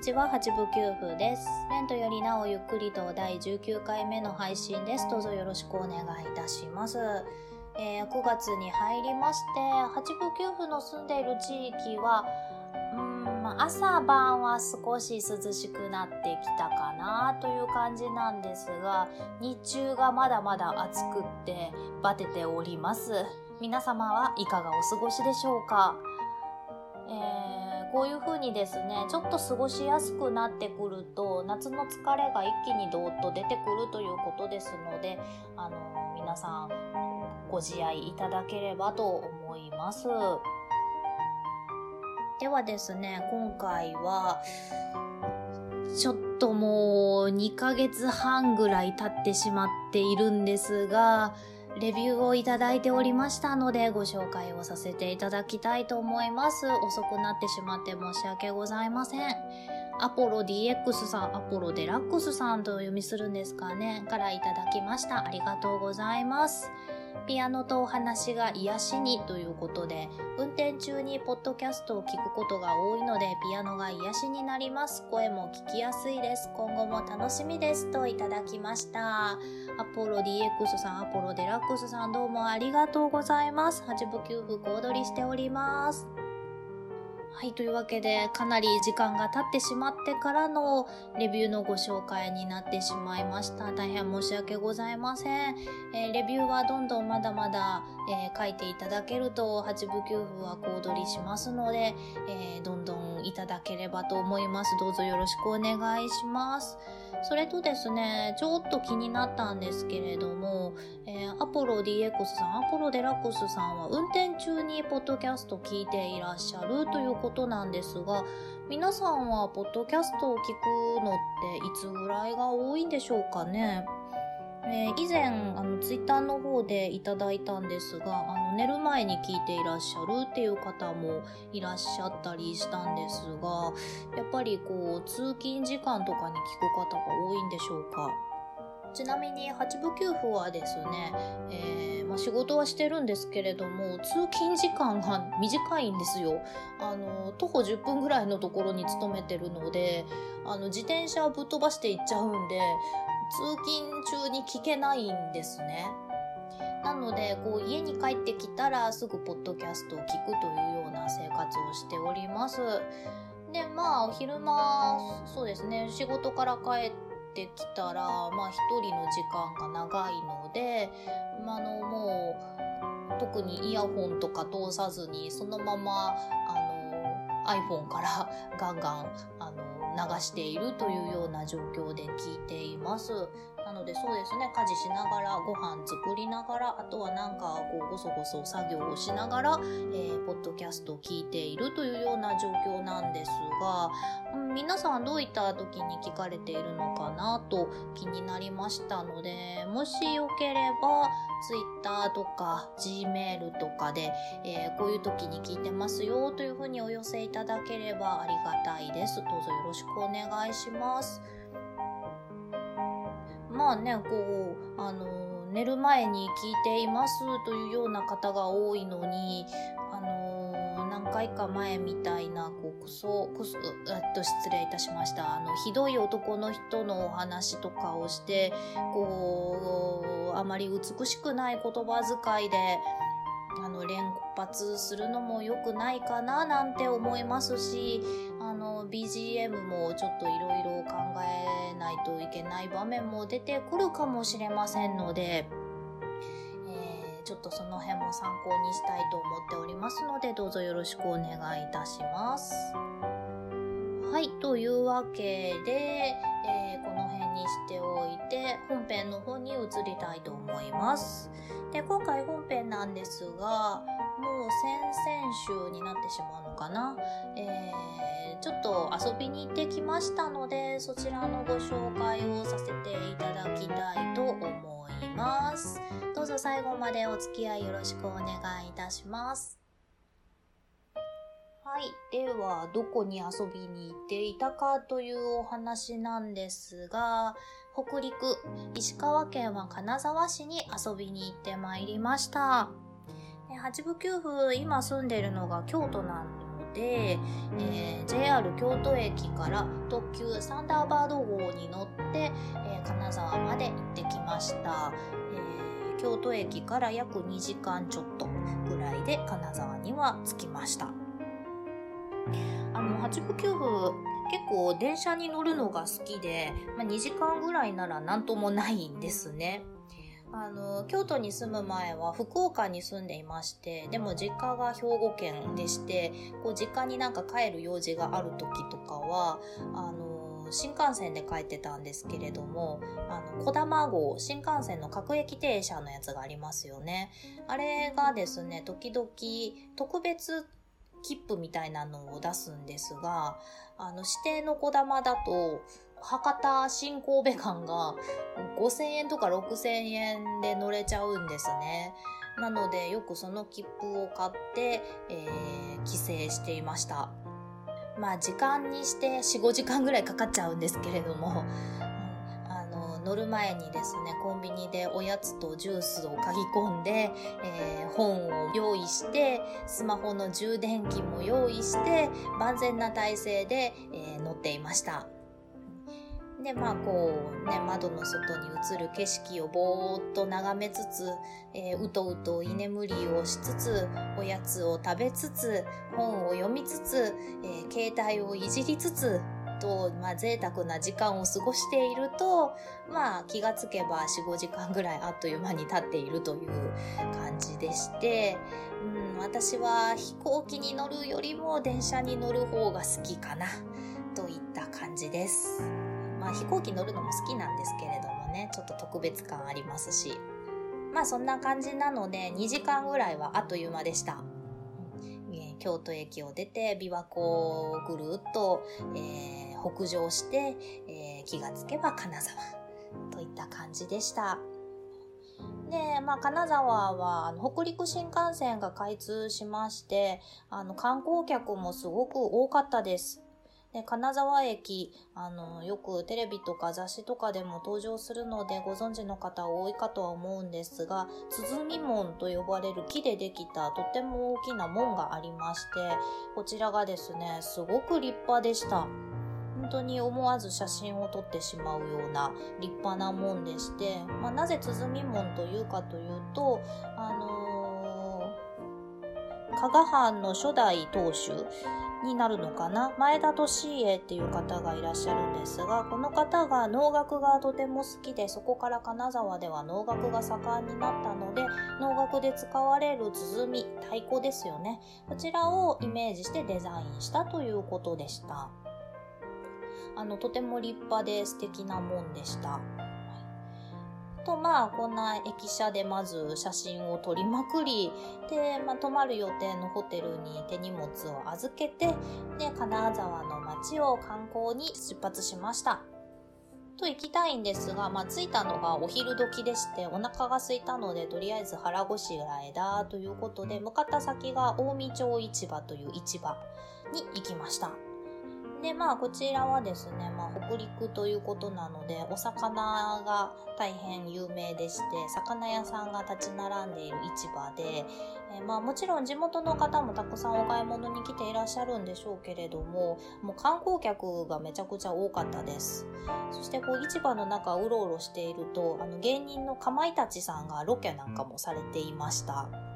にちは、八部九夫です。レントよりなおゆっくりと第19回目の配信です。どうぞよろしくお願いいたします。えー、9月に入りまして、八部九夫の住んでいる地域は、うん朝晩は少し涼しくなってきたかなという感じなんですが、日中がまだまだ暑くってバテております。皆様はいかがお過ごしでしょうか、えーこういう風にですねちょっと過ごしやすくなってくると夏の疲れが一気にどーっと出てくるということですのであの皆さんご自愛いただければと思います。ではですね今回はちょっともう2ヶ月半ぐらい経ってしまっているんですがレビューをいただいておりましたのでご紹介をさせていただきたいと思います。遅くなってしまって申し訳ございません。アポロ DX さん、アポロデラックスさんとお読みするんですかね、からいただきました。ありがとうございます。ピアノとお話が癒しにということで、運転中にポッドキャストを聞くことが多いので、ピアノが癒しになります。声も聞きやすいです。今後も楽しみです。といただきました。アポロ DX さん、アポロデラックスさんどうもありがとうございます。八部9部小躍りしております。はい、というわけで、かなり時間が経ってしまってからのレビューのご紹介になってしまいました。大変申し訳ございません。えー、レビューはどんどんまだまだ、えー、書いていただけると、8部9分は小躍りしますので、えー、どんどんいただければと思います。どうぞよろしくお願いします。それとですね、ちょっと気になったんですけれども、えー、アポロ DX さん、アポロデラックスさんは運転中にポッドキャスト聞いていらっしゃるということことなんですが、皆さんはポッドキャストを聞くのっていつぐらいが多いんでしょうかね？えー、以前あのツイッターの方でいただいたんですがあの寝る前に聞いていらっしゃるっていう方もいらっしゃったりしたんですがやっぱりこう通勤時間とかに聞く方が多いんでしょうか？ちなみに八部給付はですね、えー、まあ、仕事はしてるんですけれども通勤時間が短いんですよあの徒歩10分ぐらいのところに勤めてるのであの自転車をぶっ飛ばして行っちゃうんで通勤中に聞けないんですね。なので、こう家に帰ってきたらすぐポッドキャストを聞くというような生活をしております。で、まあ、お昼間、そうですね、仕事から帰ってきたら、まあ、一人の時間が長いので、ま、あの、もう、特にイヤホンとか通さずに、そのまま、あの、iPhone からガンガン、あの、流しているというような状況で聞いています。なのでそうですね、家事しながら、ご飯作りながら、あとはなんかこうごそごそ作業をしながら、えー、ポッドキャストを聞いているというような状況なんですが、うん、皆さんどういった時に聞かれているのかなと気になりましたので、もしよければ Twitter とか Gmail とかで、えー、こういう時に聞いてますよというふうにお寄せいただければありがたいです。どうぞよろしくお願いします。まあね、こう、あの、寝る前に聞いていますというような方が多いのに、あの、何回か前みたいな、こう、クソ、クソ、っと、失礼いたしました。あの、ひどい男の人のお話とかをして、こう、あまり美しくない言葉遣いで、あの連発するのも良くないかななんて思いますしの BGM もちょっといろいろ考えないといけない場面も出てくるかもしれませんので、えー、ちょっとその辺も参考にしたいと思っておりますのでどうぞよろしくお願いいたします。はい、というわけで、えー、この辺にしておいて本編の方に移りたいと思います。で今回本編なんですがもう先々週になってしまうのかな。えー、ちょっと遊びに行ってきましたので、そちらのご紹介をさせていただきたいと思います。どうぞ最後までお付き合いよろしくお願いいたします。はい。では、どこに遊びに行っていたかというお話なんですが、北陸、石川県は金沢市に遊びに行ってまいりました。八部九府、今住んでるのが京都なので、えー、JR 京都駅から特急サンダーバード号に乗って、えー、金沢まで行ってきました、えー、京都駅から約2時間ちょっとぐらいで金沢には着きました。あの、八部九府、結構電車に乗るのが好きで、まあ、2時間ぐらいなら何ともないんですね。あの、京都に住む前は福岡に住んでいまして、でも実家が兵庫県でして、こう実家になんか帰る用事がある時とかは、あの、新幹線で帰ってたんですけれども、あの、小玉号、新幹線の各駅停車のやつがありますよね。あれがですね、時々特別切符みたいなのを出すんですが、あの、指定の小玉だと、博多新神戸間が5000円とか6000円で乗れちゃうんですね。なのでよくその切符を買って、えー、帰省していました。まあ時間にして4、5時間ぐらいかかっちゃうんですけれども、あの、乗る前にですね、コンビニでおやつとジュースを嗅ぎ込んで、えー、本を用意して、スマホの充電器も用意して、万全な体制で、えー、乗っていました。で、まあこうね、窓の外に映る景色をぼーっと眺めつつ、えー、うとうと居眠りをしつつ、おやつを食べつつ、本を読みつつ、えー、携帯をいじりつつ、と、まあ、贅沢な時間を過ごしていると、まあ、気がつけば4、5時間ぐらいあっという間に経っているという感じでして、うん、私は飛行機に乗るよりも電車に乗る方が好きかな、といった感じです。まあ飛行機乗るのも好きなんですけれどもね、ちょっと特別感ありますし。まあそんな感じなので、2時間ぐらいはあっという間でした。京都駅を出て、琵琶湖をぐるっと、えー、北上して、えー、気がつけば金沢といった感じでした。で、まあ、金沢は、あの、北陸新幹線が開通しまして、あの、観光客もすごく多かったです。で、金沢駅、あの、よくテレビとか雑誌とかでも登場するのでご存知の方多いかとは思うんですが、鼓門と呼ばれる木でできたとても大きな門がありまして、こちらがですね、すごく立派でした。本当に思わず写真を撮ってしまうような立派な門でして、まあ、なぜ鼓門というかというと、あのー、加賀藩の初代当主、になるのかな？前田利家っていう方がいらっしゃるんですが、この方が能楽がとても好きで、そこから金沢では能楽が盛んになったので、能楽で使われる鼓、太鼓ですよね。こちらをイメージしてデザインしたということでした。あの、とても立派で素敵なもんでした。と、まあ、こんな駅舎でまず写真を撮りまくり、で、まあ、泊まる予定のホテルに手荷物を預けて、で、金沢の街を観光に出発しました。と行きたいんですが、まあ、着いたのがお昼時でして、お腹が空いたので、とりあえず腹ごしらえだということで、向かった先が近江町市場という市場に行きました。で、まあ、こちらはですね、まあ、北陸ということなので、お魚が大変有名でして、魚屋さんが立ち並んでいる市場で、えー、まあ、もちろん地元の方もたくさんお買い物に来ていらっしゃるんでしょうけれども、もう観光客がめちゃくちゃ多かったです。そして、こう、市場の中うろうろしていると、あの、芸人のかまいたちさんがロケなんかもされていました。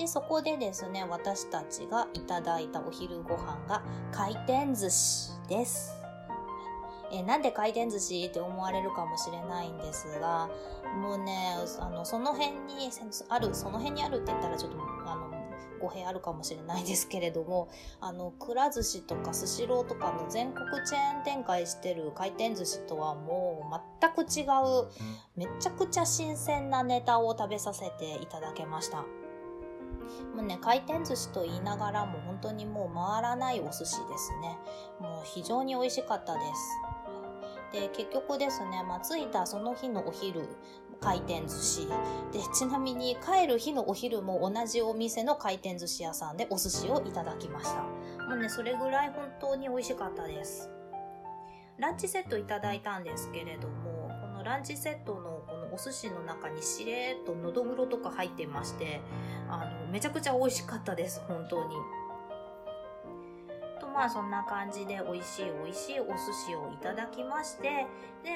で、そこでですね、私たちがいただいたお昼ご飯が回転寿司です。えなんで回転寿司って思われるかもしれないんですが、もうね、あの、その辺にある、その辺にあるって言ったらちょっと、あの、語弊あるかもしれないですけれども、あの、くら寿司とかスシローとかの全国チェーン展開してる回転寿司とはもう全く違う、めちゃくちゃ新鮮なネタを食べさせていただけました。もうね、回転寿司と言いながらも本当にもう回らないお寿司ですね。もう非常に美味しかったです。で、結局ですね、まあ、着いたその日のお昼、回転寿司。で、ちなみに帰る日のお昼も同じお店の回転寿司屋さんでお寿司をいただきました。もうね、それぐらい本当に美味しかったです。ランチセットいただいたんですけれども、このランチセットのお寿司の中にしれーっとのどぐろとか入ってまして、あの、めちゃくちゃ美味しかったです、本当に。とまあそんな感じで美味しい美味しいお寿司をいただきまして、で、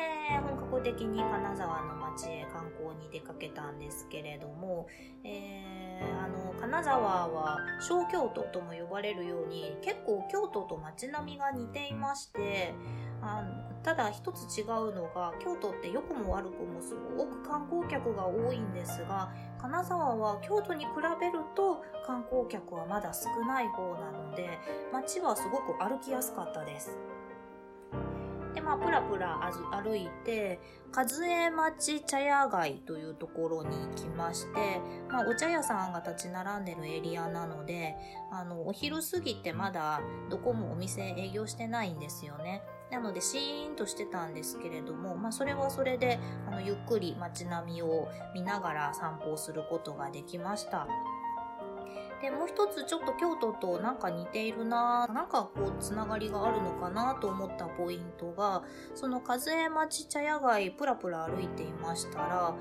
本格的に金沢の街へ観光に出かけたんですけれども、えー、あの、金沢は小京都とも呼ばれるように、結構京都と街並みが似ていまして、あただ一つ違うのが、京都って良くも悪くもすごく観光客が多いんですが、金沢は京都に比べると観光客はまだ少ない方なので、街はすごく歩きやすかったです。まあ、プラプラ歩いて、和江町茶屋街というところに行きまして、まあ、お茶屋さんが立ち並んでるエリアなので、あの、お昼過ぎてまだどこもお店営業してないんですよね。なのでシーンとしてたんですけれども、まあそれはそれで、あの、ゆっくり街並みを見ながら散歩をすることができました。で、もう一つちょっと京都となんか似ているななんかこうつながりがあるのかなと思ったポイントが、その和江町茶屋街プラプラ歩いていましたら、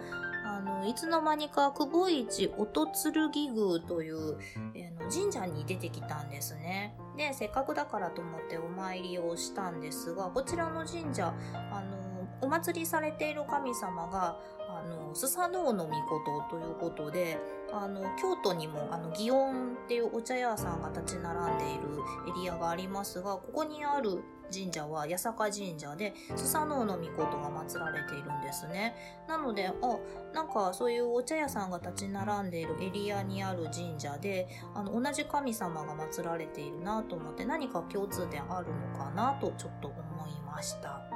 あの、いつの間にか久保市音剣宮という、えー、の神社に出てきたんですね。で、せっかくだからと思ってお参りをしたんですが、こちらの神社、あの、お祭りされている神様が、あの、スサノオノミコトということで、あの、京都にも、あの、祇園っていうお茶屋さんが立ち並んでいるエリアがありますが、ここにある神社は八坂神社で、スサノオノミコトが祀られているんですね。なので、あ、なんかそういうお茶屋さんが立ち並んでいるエリアにある神社で、あの、同じ神様が祀られているなと思って何か共通点あるのかなとちょっと思いました。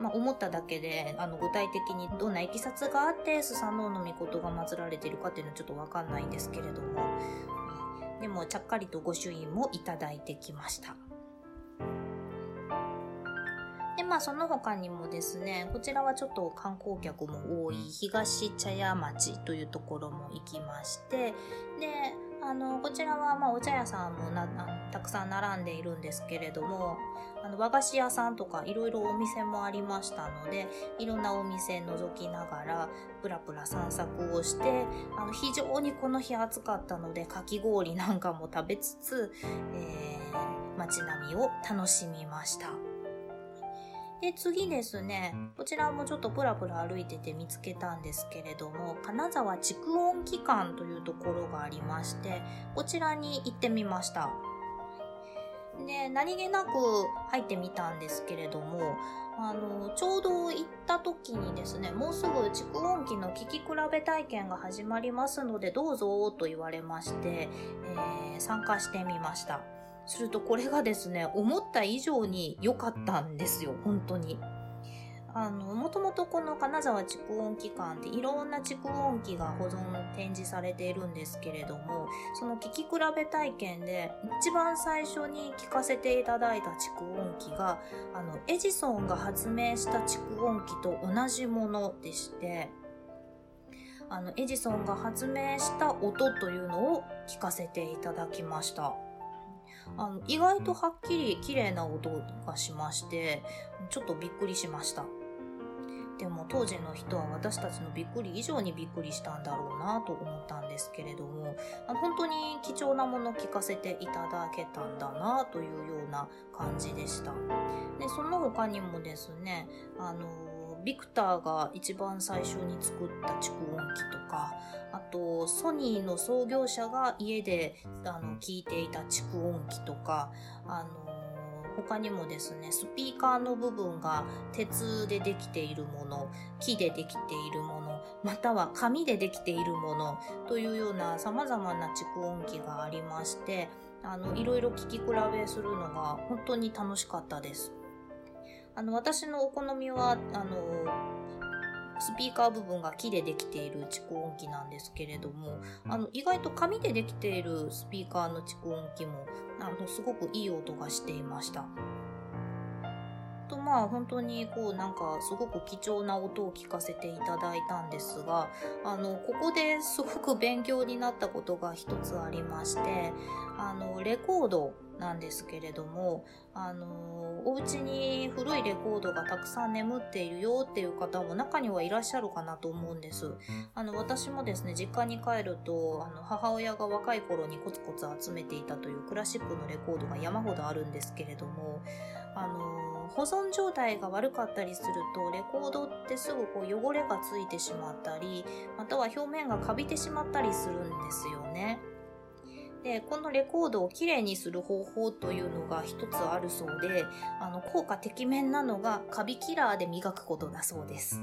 まあ、思っただけで、あの、具体的にどんな経緯があって、スサノオノミコトが祀られているかっていうのはちょっとわかんないんですけれども、でも、ちゃっかりと御朱印もいただいてきました。で、まあその他にもですね、こちらはちょっと観光客も多い東茶屋町というところも行きまして、で、あの、こちらはまお茶屋さんもなたくさん並んでいるんですけれども、あの和菓子屋さんとかいろいろお店もありましたので、いろんなお店覗きながら、プラプラ散策をして、あの、非常にこの日暑かったので、かき氷なんかも食べつつ、えー、街並みを楽しみました。で、次ですね、こちらもちょっとプラプラ歩いてて見つけたんですけれども、金沢蓄音機関というところがありまして、こちらに行ってみました。で、何気なく入ってみたんですけれども、あの、ちょうど行った時にですね、もうすぐ蓄音機の聞き比べ体験が始まりますので、どうぞと言われまして、えー、参加してみました。するとこれがですね、思った以上に良かったんですよ、本当に。あの、もともとこの金沢蓄音機関っていろんな蓄音機が保存展示されているんですけれども、その聞き比べ体験で一番最初に聞かせていただいた蓄音機が、あの、エジソンが発明した蓄音機と同じものでして、あの、エジソンが発明した音というのを聞かせていただきました。あの、意外とはっきり綺麗な音がしまして、ちょっとびっくりしました。でも当時の人は私たちのびっくり以上にびっくりしたんだろうなと思ったんですけれども、本当に貴重なもの聞かせていただけたんだなというような感じでした。で、その他にもですね、あの、ビクターが一番最初に作った蓄音機とか、あと、ソニーの創業者が家で、あの、聞いていた蓄音機とか、あの、他にもですね、スピーカーの部分が鉄でできているもの、木でできているもの、または紙でできているものというような様々な蓄音機がありまして、あの、いろいろ聞き比べするのが本当に楽しかったです。あの、私のお好みは、あの、スピーカー部分が木でできている蓄音機なんですけれども、あの、意外と紙でできているスピーカーの蓄音機も、あの、すごくいい音がしていました。とまあ本当にこうなんかすごく貴重な音を聞かせていただいたんですがあのここですごく勉強になったことが一つありましてあのレコードなんですけれども、あのお家に古いレコードがたくさん眠っているよっていう方も中にはいらっしゃるかなと思うんです。あの、私もですね、実家に帰ると、あの、母親が若い頃にコツコツ集めていたというクラシックのレコードが山ほどあるんですけれども、あの保存状態が悪かったりすると、レコードってすぐこう汚れがついてしまったり、または表面がカビてしまったりするんですよね。で、このレコードをきれいにする方法というのが一つあるそうで、あの、効果てきめんなのがカビキラーで磨くことだそうです。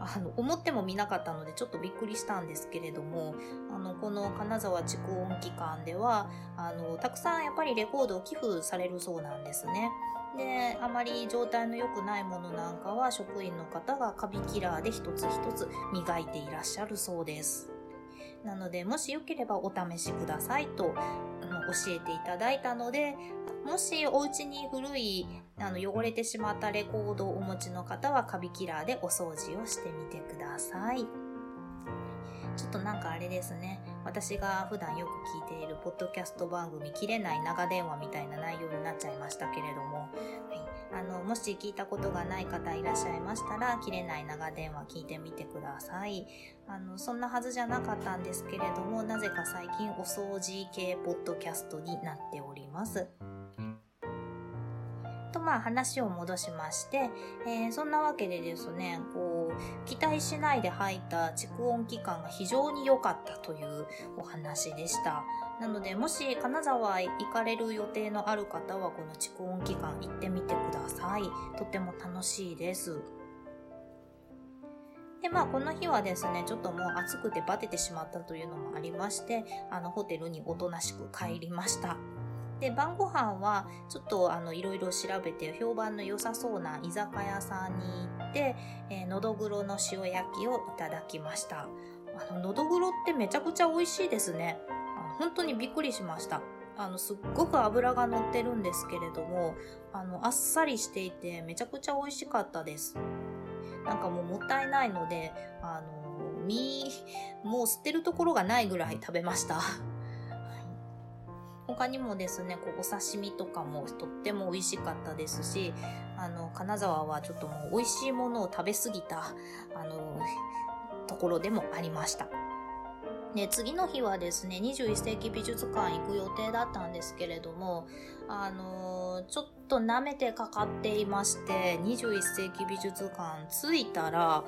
あの、思っても見なかったのでちょっとびっくりしたんですけれども、あの、この金沢蓄音機関では、あの、たくさんやっぱりレコードを寄付されるそうなんですね。で、あまり状態の良くないものなんかは職員の方がカビキラーで一つ一つ磨いていらっしゃるそうです。なので、もしよければお試しくださいとあの教えていただいたので、もしお家に古いあの汚れてしまったレコードをお持ちの方はカビキラーでお掃除をしてみてください。ちょっとなんかあれですね。私が普段よく聞いているポッドキャスト番組、切れない長電話みたいな内容になっちゃいましたけれども、はい、あの、もし聞いたことがない方いらっしゃいましたら、切れない長電話聞いてみてください。あの、そんなはずじゃなかったんですけれども、なぜか最近お掃除系ポッドキャストになっております。とまあ話を戻しまして、えー、そんなわけでですね、こう、期待しないで入った蓄音期間が非常に良かったというお話でした。なので、もし金沢へ行かれる予定のある方は、この蓄音期間行ってみてください。とても楽しいです。で、まあ、この日はですね、ちょっともう暑くてバテてしまったというのもありまして、あの、ホテルにおとなしく帰りました。で、晩ご飯は、ちょっとあの、いろいろ調べて評判の良さそうな居酒屋さんに行って、えー、のどぐろの塩焼きをいただきました。あの、のどぐろってめちゃくちゃ美味しいですね。あの本当にびっくりしました。あの、すっごく脂が乗ってるんですけれども、あの、あっさりしていてめちゃくちゃ美味しかったです。なんかもうもったいないので、あの、身、もう捨てるところがないぐらい食べました。他にもですね、こう、お刺身とかもとっても美味しかったですし、あの、金沢はちょっともう美味しいものを食べ過ぎた、あの、ところでもありました。で、次の日はですね、21世紀美術館行く予定だったんですけれども、あの、ちょっと舐めてかかっていまして、21世紀美術館着いたら、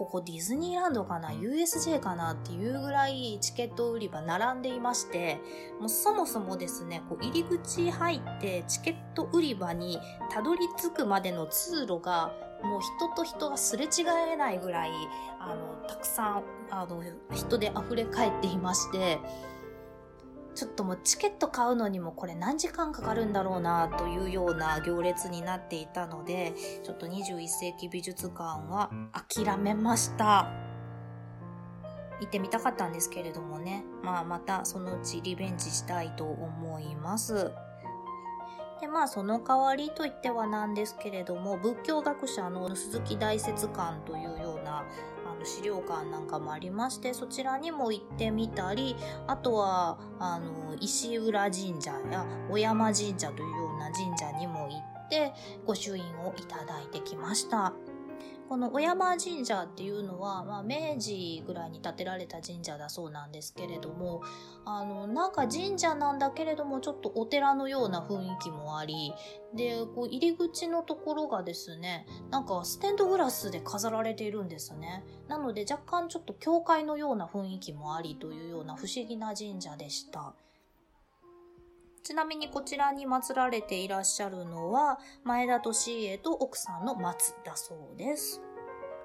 ここディズニーランドかな ?USJ かなっていうぐらいチケット売り場並んでいまして、もうそもそもですね、こう入り口入ってチケット売り場にたどり着くまでの通路がもう人と人がすれ違えないぐらい、あの、たくさん、あの、人で溢れ返っていまして、ちょっともうチケット買うのにもこれ何時間かかるんだろうなというような行列になっていたので、ちょっと21世紀美術館は諦めました。行ってみたかったんですけれどもね。まあまたそのうちリベンジしたいと思います。で、まあその代わりといってはなんですけれども、仏教学者の鈴木大拙館というようなる資料館なんかもありまして、そちらにも行ってみたり、あとは、あの、石浦神社や小山神社というような神社にも行って、御朱印をいただいてきました。この小山神社っていうのは、まあ、明治ぐらいに建てられた神社だそうなんですけれども、あの、なんか神社なんだけれども、ちょっとお寺のような雰囲気もあり、で、こう入り口のところがですね、なんかステンドグラスで飾られているんですね。なので若干ちょっと教会のような雰囲気もありというような不思議な神社でした。ちなみにこちらに祀られていらっしゃるのは、前田利家と奥さんの松だそうです。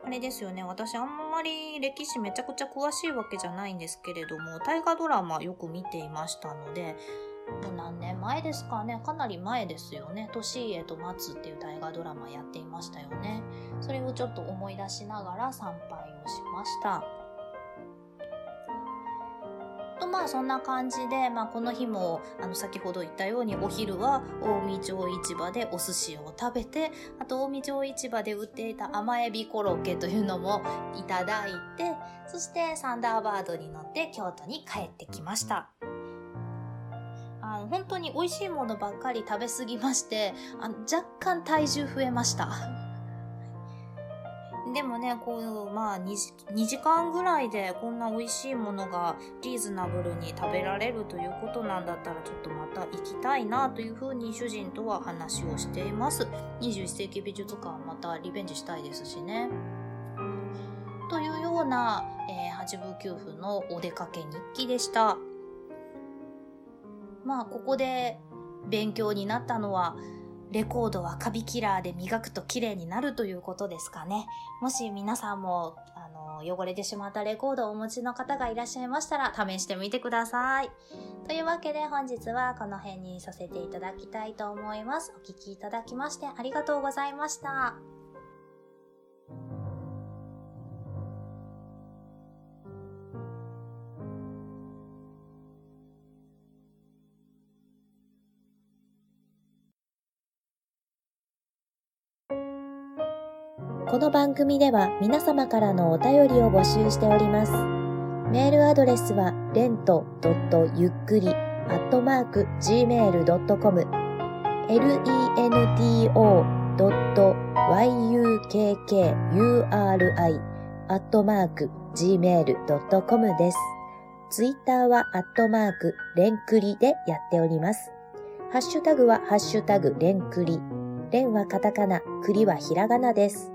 あれですよね、私あんまり歴史めちゃくちゃ詳しいわけじゃないんですけれども、大河ドラマよく見ていましたので、何年前ですかねかなり前ですよね。年家と松っていう大河ドラマやっていましたよね。それをちょっと思い出しながら参拝をしました。とまあそんな感じで、まあ、この日もあの先ほど言ったようにお昼は近江町市場でお寿司を食べてあと近江町市場で売っていた甘エビコロッケというのもいただいてそしてサンダーバードに乗って京都に帰ってきました。あの本当に美味しいものばっかり食べ過ぎましてあの若干体重増えました。でもね、こう、まあ2時、2時間ぐらいでこんな美味しいものがリーズナブルに食べられるということなんだったら、ちょっとまた行きたいなというふうに主人とは話をしています。21世紀美術館またリベンジしたいですしね。というような、えー、八部九夫のお出かけ日記でした。まあ、ここで勉強になったのは、レコードはカビキラーで磨くと綺麗になるということですかね。もし皆さんも、あの、汚れてしまったレコードをお持ちの方がいらっしゃいましたら試してみてください。というわけで本日はこの辺にさせていただきたいと思います。お聴きいただきましてありがとうございました。の番組では皆様からのお便りを募集しております。メールアドレスは、レントゆっくり、アットマーク、gmail.com、lento.yukkuri、アットマーク、gmail.com です。ツイッターは、アットマーク、レンクリでやっております。ハッシュタグは、ハッシュタグ、レンクリ。レンはカタカナ、クリはひらがなです。